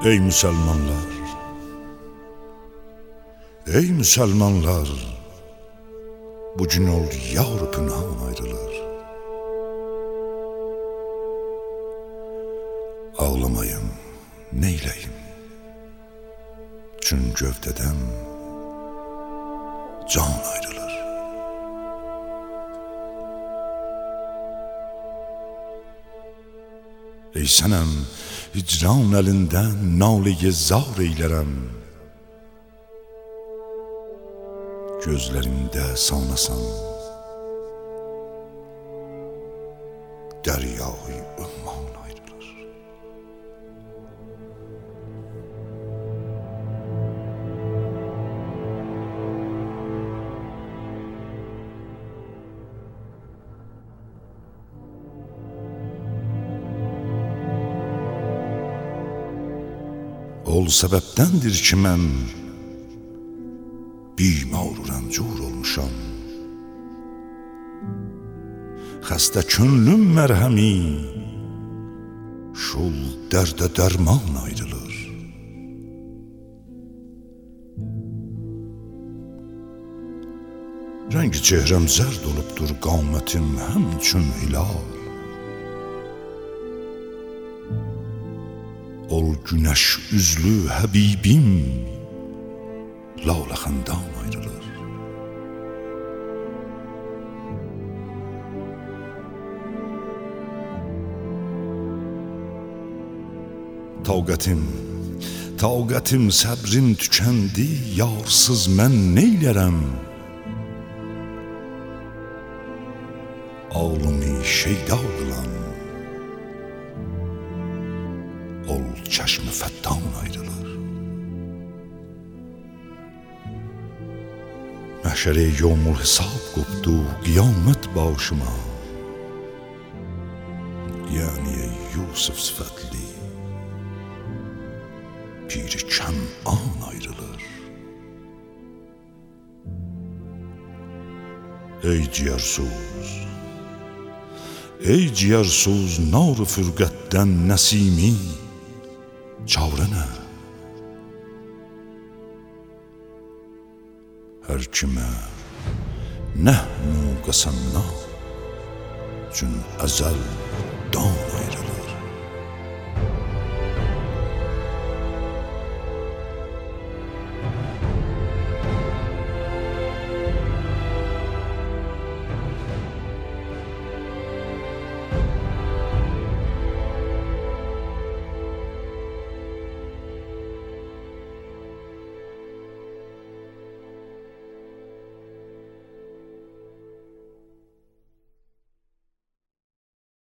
Ey müsəlmanlar Ey müsəlmanlar Bu yavru pünhan ayrılır Ağlamayım, neyləyim Çün gövdədən can ayrılır Ey sənəm, hicran əlindən naləyə zar eylərəm Gözlərimdə sanasan Dəryayı ümman ayrılır Ol səbəbdəndir ki mən Bimar rəncur olmuşam. Xəstə könlüm mərhəmi Şul dərdə dərman ayrılır. Rəngi çehrəm zərd olubdur qamətim həmçün hilal Ol günəş üzlü həbibim Lalə xəndan ayrılır. Taqətim, taqətim, səbrim tükəndi Yarsız mən neylərəm? Ağlımı şeyda qılan Ol çəşmi fəttan ayrılır. Məhşəre yomul hesab qopdu Qiyamət başıma. Yəni Yusuf sifətli Piri Kənan ayrılır. Ey ciğersuz Ey ciğersuz nar fürqətdən nəsimi چاره نه هرچیمه نه نو قسمنا چون ازل دان